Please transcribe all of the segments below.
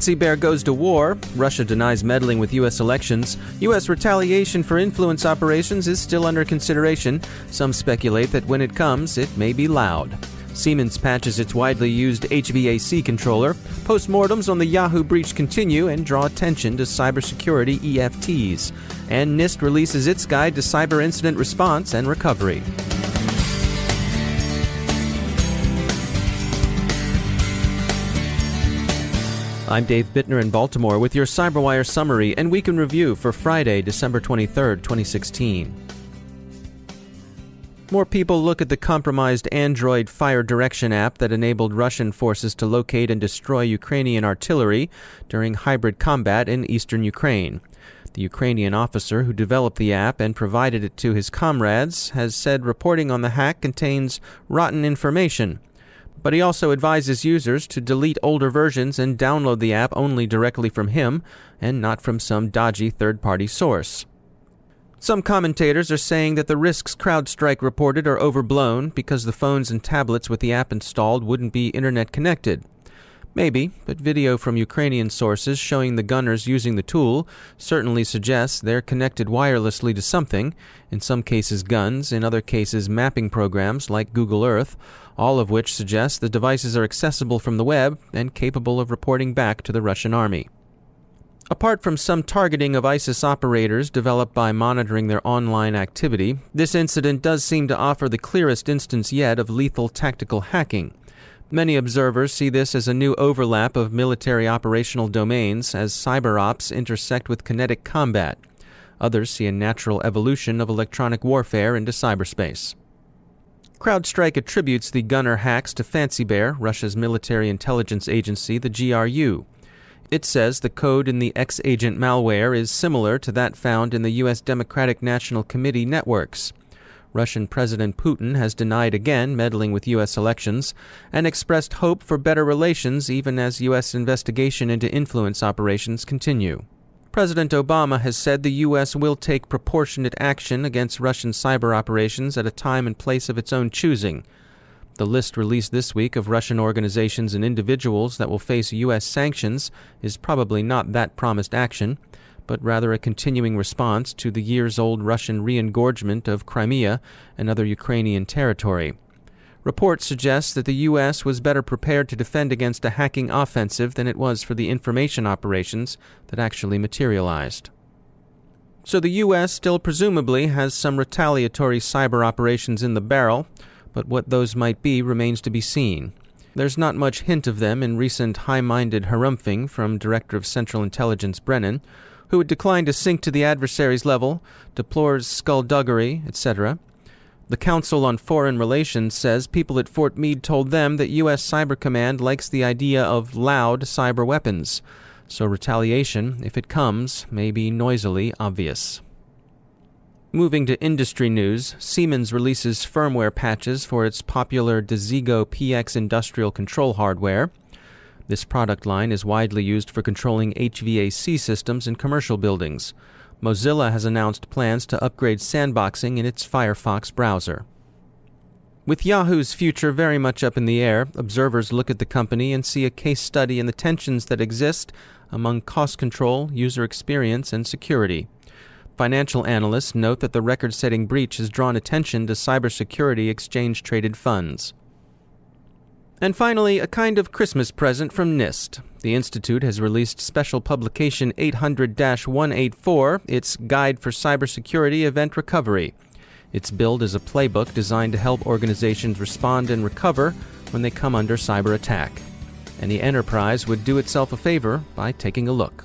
cyberwire. Bear goes to war. Russia denies meddling with U.S. elections. U.S. retaliation for influence operations is still under consideration. Some speculate that when it comes, it may be loud. Siemens patches its widely used HVAC controller. Postmortems on the Yahoo breach continue and draw attention to cybersecurity EFTs. And NIST releases its guide to cyber incident response and recovery. I'm Dave Bittner in Baltimore with your CyberWire summary and week in review for Friday, December 23, 2016. More people look at the compromised Android Fire Direction app that enabled Russian forces to locate and destroy Ukrainian artillery during hybrid combat in eastern Ukraine. The Ukrainian officer who developed the app and provided it to his comrades has said reporting on the hack contains rotten information but he also advises users to delete older versions and download the app only directly from him and not from some dodgy third party source. Some commentators are saying that the risks CrowdStrike reported are overblown because the phones and tablets with the app installed wouldn't be internet connected. Maybe, but video from Ukrainian sources showing the gunners using the tool certainly suggests they're connected wirelessly to something, in some cases guns, in other cases mapping programs like Google Earth, all of which suggest the devices are accessible from the web and capable of reporting back to the Russian army. Apart from some targeting of ISIS operators developed by monitoring their online activity, this incident does seem to offer the clearest instance yet of lethal tactical hacking. Many observers see this as a new overlap of military operational domains as cyber ops intersect with kinetic combat. Others see a natural evolution of electronic warfare into cyberspace. CrowdStrike attributes the gunner hacks to Fancy Bear, Russia's military intelligence agency, the GRU. It says the code in the X agent malware is similar to that found in the U.S. Democratic National Committee networks. Russian President Putin has denied again meddling with U.S. elections and expressed hope for better relations even as U.S. investigation into influence operations continue. President Obama has said the U.S. will take proportionate action against Russian cyber operations at a time and place of its own choosing. The list released this week of Russian organizations and individuals that will face U.S. sanctions is probably not that promised action but rather a continuing response to the years old Russian re engorgement of Crimea and other Ukrainian territory. Reports suggest that the U.S. was better prepared to defend against a hacking offensive than it was for the information operations that actually materialized. So the U.S. still presumably has some retaliatory cyber operations in the barrel, but what those might be remains to be seen. There's not much hint of them in recent high minded harumphing from Director of Central Intelligence Brennan, who had declined to sink to the adversary's level, deplores skullduggery, etc. The Council on Foreign Relations says people at Fort Meade told them that U.S. Cyber Command likes the idea of loud cyber weapons, so retaliation, if it comes, may be noisily obvious. Moving to industry news, Siemens releases firmware patches for its popular Desigo PX industrial control hardware. This product line is widely used for controlling HVAC systems in commercial buildings. Mozilla has announced plans to upgrade sandboxing in its Firefox browser. With Yahoo's future very much up in the air, observers look at the company and see a case study in the tensions that exist among cost control, user experience, and security. Financial analysts note that the record setting breach has drawn attention to cybersecurity exchange traded funds. And finally, a kind of Christmas present from NIST. The Institute has released special publication 800 184, its Guide for Cybersecurity Event Recovery. Its billed as a playbook designed to help organizations respond and recover when they come under cyber attack. Any enterprise would do itself a favor by taking a look.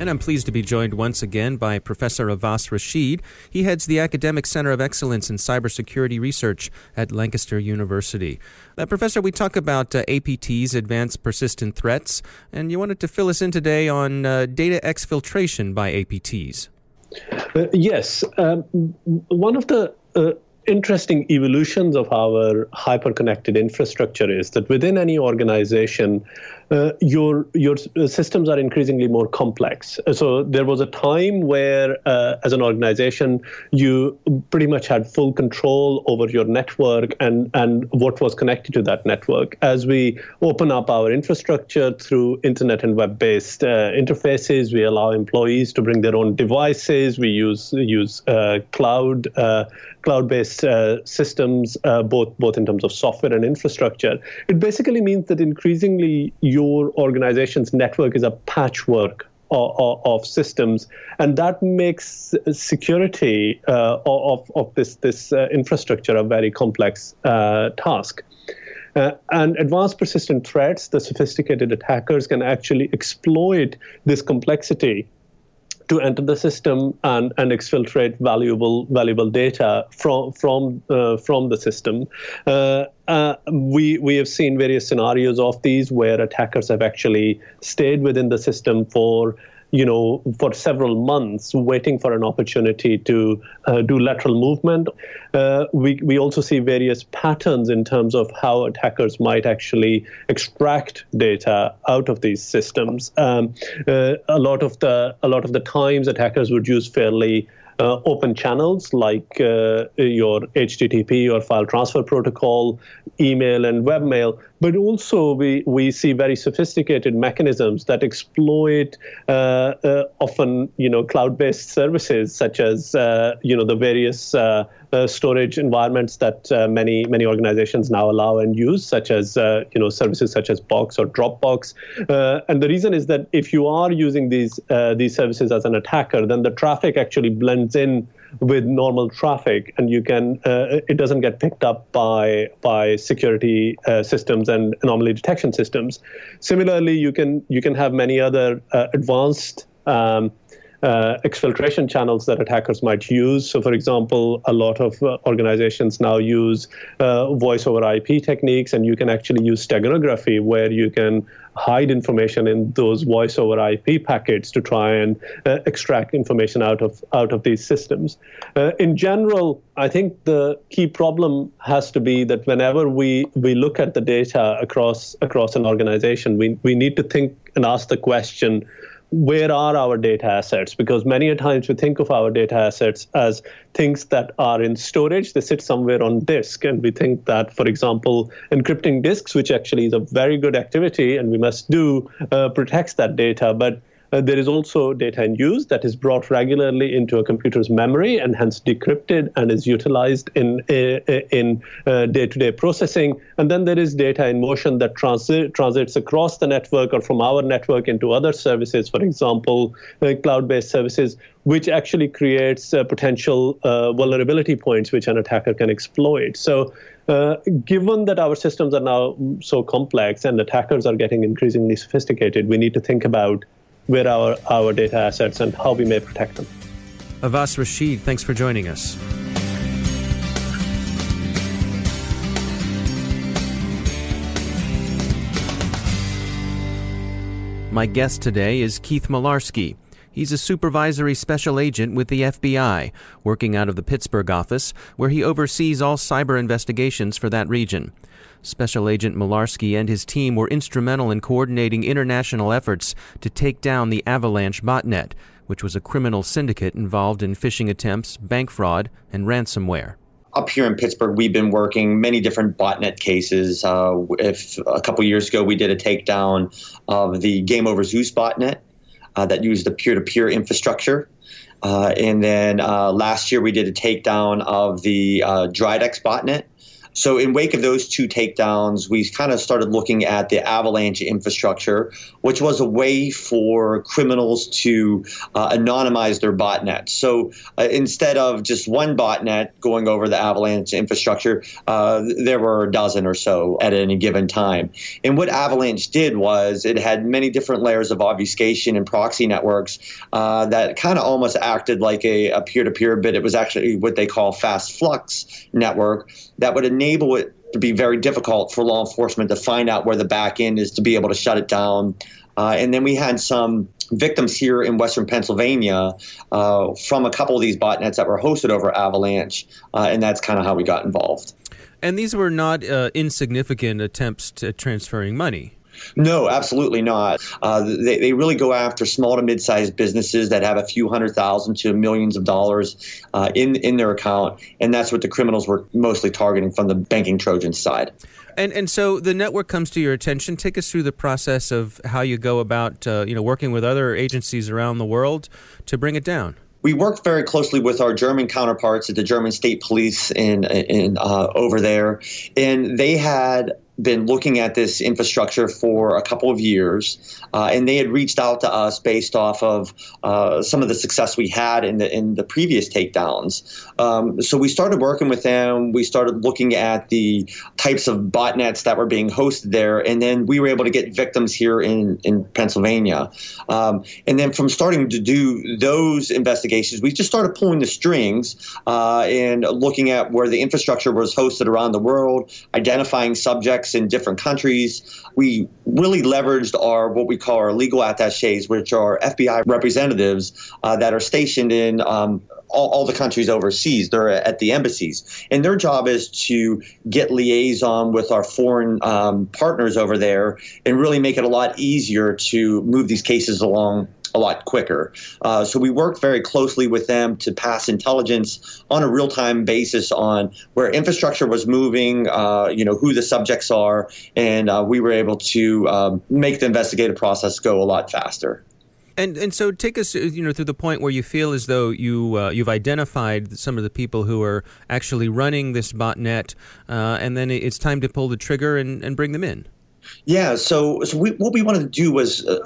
And I'm pleased to be joined once again by Professor Awais Rashid. He heads the Academic Center of Excellence in Cybersecurity Research at Lancaster University. Uh, professor, we talk about uh, APTs, Advanced Persistent Threats, and you wanted to fill us in today on uh, data exfiltration by APTs. Uh, yes. Um, one of the uh, interesting evolutions of our hyper-connected infrastructure is that within any organization, uh, your your systems are increasingly more complex. So there was a time where, uh, as an organization, you pretty much had full control over your network and and what was connected to that network. As we open up our infrastructure through internet and web-based uh, interfaces, we allow employees to bring their own devices. We use use uh, cloud uh, cloud-based uh, systems, both both in terms of software and infrastructure. It basically means that increasingly your organization's network is a patchwork of, of, of systems, and that makes security uh, of, of this this uh, infrastructure a very complex uh, task. Uh, and advanced persistent threats, the sophisticated attackers can actually exploit this complexity to enter the system and, and exfiltrate valuable valuable data from from uh, from the system. Uh, uh, we we have seen various scenarios of these where attackers have actually stayed within the system for you know, for several months, waiting for an opportunity to uh, do lateral movement. Uh, we we also see various patterns in terms of how attackers might actually extract data out of these systems. Um, uh, a lot of the a lot of the times, attackers would use fairly uh, open channels like uh, your HTTP or file transfer protocol, email, and webmail. But also, we, we see very sophisticated mechanisms that exploit uh, uh often, you know, cloud-based services such as, uh, you know, the various uh, storage environments that many many organizations now allow and use, such as, you know, services such as Box or Dropbox. and the reason is that if you are using these these services as an attacker, then the traffic actually blends in with normal traffic, and you can uh, it doesn't get picked up by by security uh, systems and anomaly detection systems. Similarly, you can you can have many other uh, advanced um, uh, exfiltration channels that attackers might use. So, for example, a lot of uh, organizations now use uh, voice over IP techniques, and you can actually use steganography where you can hide information in those voice over IP packets to try and uh, extract information out of out of these systems. Uh, in general, I think the key problem has to be that whenever we we look at the data across across an organization, we we need to think and ask the question where are our data assets? Because many times we think of our data assets as things that are in storage, they sit somewhere on disk. And we think that, for example, encrypting disks, which actually is a very good activity and we must do, uh, protects that data. But uh, there is also data in use that is brought regularly into a computer's memory and hence decrypted and is utilized in uh, in uh, day-to-day processing. And then there is data in motion that transit, transits across the network or from our network into other services, for example, cloud-based services, which actually creates potential vulnerability points which an attacker can exploit. So. Uh, given that our systems are now so complex and attackers are getting increasingly sophisticated, we need to think about where our, our data assets and how we may protect them. Awais Rashid, thanks for joining us. My guest today is Keith Mularski. He's a supervisory special agent with the FBI, working out of the Pittsburgh office, where he oversees all cyber investigations for that region. Special Agent Mularski and his team were instrumental in coordinating international efforts to take down the Avalanche botnet, which was a criminal syndicate involved in phishing attempts, bank fraud, and ransomware up here in Pittsburgh, we've been working many different botnet cases. Uh, if a couple years ago we did a takedown of the Game Over Zeus botnet uh, that used the peer-to-peer infrastructure, uh, and then uh, last year we did a takedown of the uh, Dridex botnet, so, in wake of those two takedowns, we kind of started looking at the Avalanche infrastructure, which was a way for criminals to uh, anonymize their botnet. So, uh, instead of just one botnet going over the Avalanche infrastructure, uh, there were a dozen or so at any given time. And what Avalanche did was it had many different layers of obfuscation and proxy networks uh, that kind of almost acted like a peer to peer, but it was actually what they call fast flux network that would enable it to be very difficult for law enforcement to find out where the back end is to be able to shut it down. Uh, and then we had some victims here in Western Pennsylvania uh, from a couple of these botnets that were hosted over Avalanche, uh, and that's kind of how we got involved. And these were not uh, insignificant attempts to transferring money. No, absolutely not. Uh, they, they really go after small to mid-sized businesses that have a few hundred thousand to millions of dollars uh, in in their account, and that's what the criminals were mostly targeting from the banking Trojan side. And and so the network comes to your attention. Take us through the process of how you go about uh, you know working with other agencies around the world to bring it down we worked very closely with our German counterparts at the German State Police in, in uh, over there, and they had been looking at this infrastructure for a couple of years, uh, and they had reached out to us based off of uh, some of the success we had in the in the previous takedowns. Um, so we started working with them. We started looking at the types of botnets that were being hosted there, and then we were able to get victims here in in Pennsylvania. Um, and then from starting to do those investigations, we just started pulling the strings uh, and looking at where the infrastructure was hosted around the world, identifying subjects in different countries. We really leveraged our what we call our legal attaches, which are FBI representatives uh, that are stationed in um, all, all, the countries overseas. They're at the embassies, and their job is to get liaison with our foreign um, partners over there and really make it a lot easier to move these cases along a lot quicker. Uh, so we worked very closely with them to pass intelligence on a real-time basis on where infrastructure was moving, uh, you know, who the subjects are, and uh, we were able to um, make the investigative process go a lot faster. And and so take us you know through the point where you feel as though you uh, you've identified some of the people who are actually running this botnet, uh, and then it's time to pull the trigger and, and bring them in. Yeah, so, so we, what we wanted to do was a,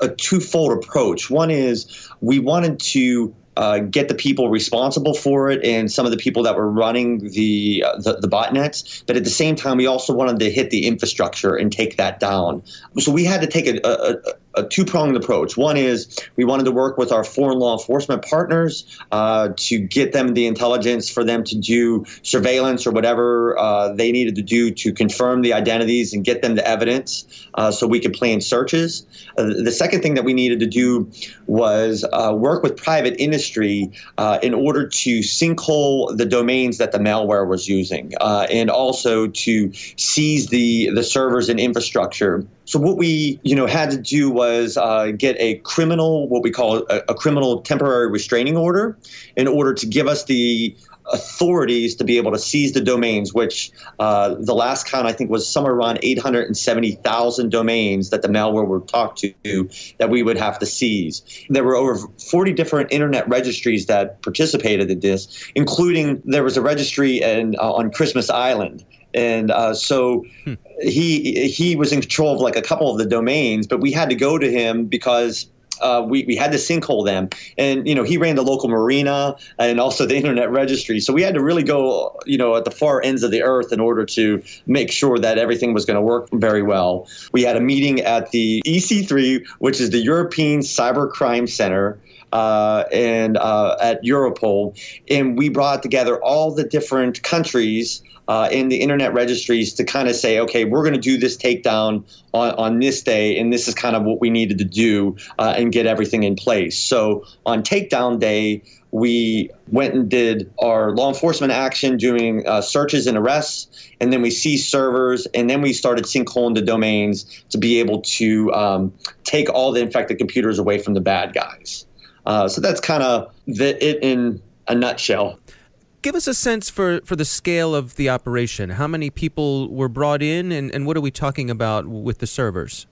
a, twofold approach. One is we wanted to uh, get the people responsible for it and some of the people that were running the, uh, the, the botnets. But at the same time, we also wanted to hit the infrastructure and take that down. So we had to take a, a, a two pronged approach. One is we wanted to work with our foreign law enforcement partners uh, to get them the intelligence for them to do surveillance or whatever uh, they needed to do to confirm the identities and get them the evidence uh, so we could plan searches. Uh, the second thing that we needed to do was uh, work with private industry uh, in order to sinkhole the domains that the malware was using and also to seize the, the servers and infrastructure so what we, you know, had to do was uh, get a criminal, what we call a, a, criminal temporary restraining order, in order to give us the authorities to be able to seize the domains. Which uh, the last count I think was somewhere around 870,000 domains that the malware would talk to that we would have to seize. There were over 40 different internet registries that participated in this, including there was a registry in, uh, on Christmas Island and uh, so hmm. he he was in control of like a couple of the domains, but we had to go to him because. Uh, we, we had to sinkhole them. And, you know, he ran the local marina and also the internet registry. So we had to really go, you know, at the far ends of the earth in order to make sure that everything was going to work very well. We had a meeting at the EC3, which is the European Cyber Crime Center. Uh, and uh, at Europol, and we brought together all the different countries uh, in the internet registries to kind of say, okay, we're going to do this takedown on, on this day, and this is kind of what we needed to do uh, and get everything in place. So on takedown day, we went and did our law enforcement action doing uh, searches and arrests, and then we seized servers, and then we started sinkholing the domains to be able to um, take all the infected computers away from the bad guys. Uh, so that's kind of it in a nutshell give us a sense for, for the scale of the operation. How many people were brought in, and, and what are we talking about with the servers?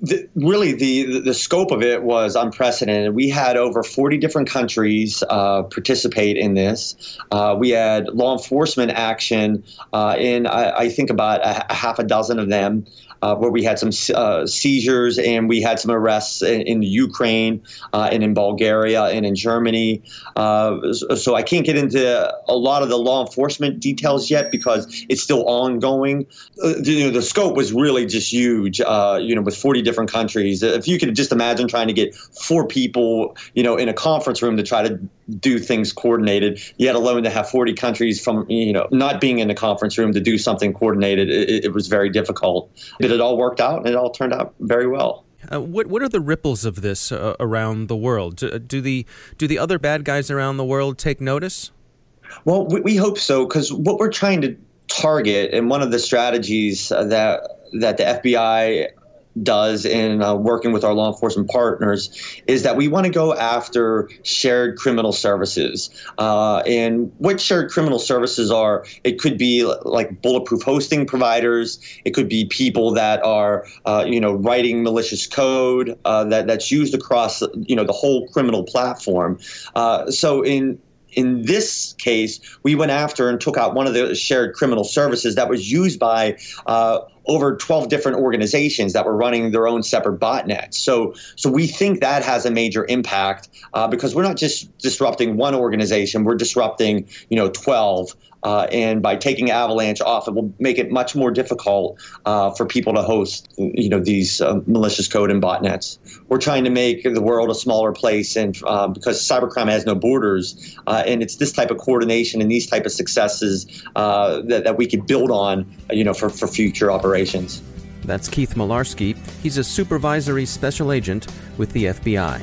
The, really, the, the scope of it was unprecedented. We had over 40 different countries uh, participate in this. Uh, we had law enforcement action uh, in, I, I, think, about a, a half a dozen of them uh, where we had some uh, seizures and we had some arrests in, in Ukraine uh, and in Bulgaria and in Germany. So I can't get into a lot of the law enforcement details yet because it's still ongoing. Uh, you know, the scope was really just huge. You know, with 40 different countries. If you could just imagine trying to get four people, you know, in a conference room to try to do things coordinated, yet alone to have 40 countries from, you know, not being in the conference room to do something coordinated, it, it was very difficult. But it all worked out and it all turned out very well. Uh, what what are the ripples of this uh, around the world? Do, do, the do the other bad guys around the world take notice? Well, we, we hope so because what we're trying to target and one of the strategies that that the FBI does in uh, working with our law enforcement partners is that we want to go after shared criminal services. Uh, and what shared criminal services are, it could be like bulletproof hosting providers. It could be people that are, uh, you know, writing malicious code uh, that, that's used across, you know, the whole criminal platform. Uh, so in in this case, we went after and took out one of the shared criminal services that was used by uh, over 12 different organizations that were running their own separate botnets. So, so we think that has a major impact uh, because we're not just disrupting one organization; we're disrupting, you know, 12. Uh, and by taking Avalanche off, it will make it much more difficult uh, for people to host, you know, these uh, malicious code and botnets. We're trying to make the world a smaller place, and uh, because cybercrime has no borders, uh, and it's this type of coordination and these type of successes uh, that, that we could build on, you know, for, for future operations. That's Keith Mularski. He's a supervisory special agent with the FBI.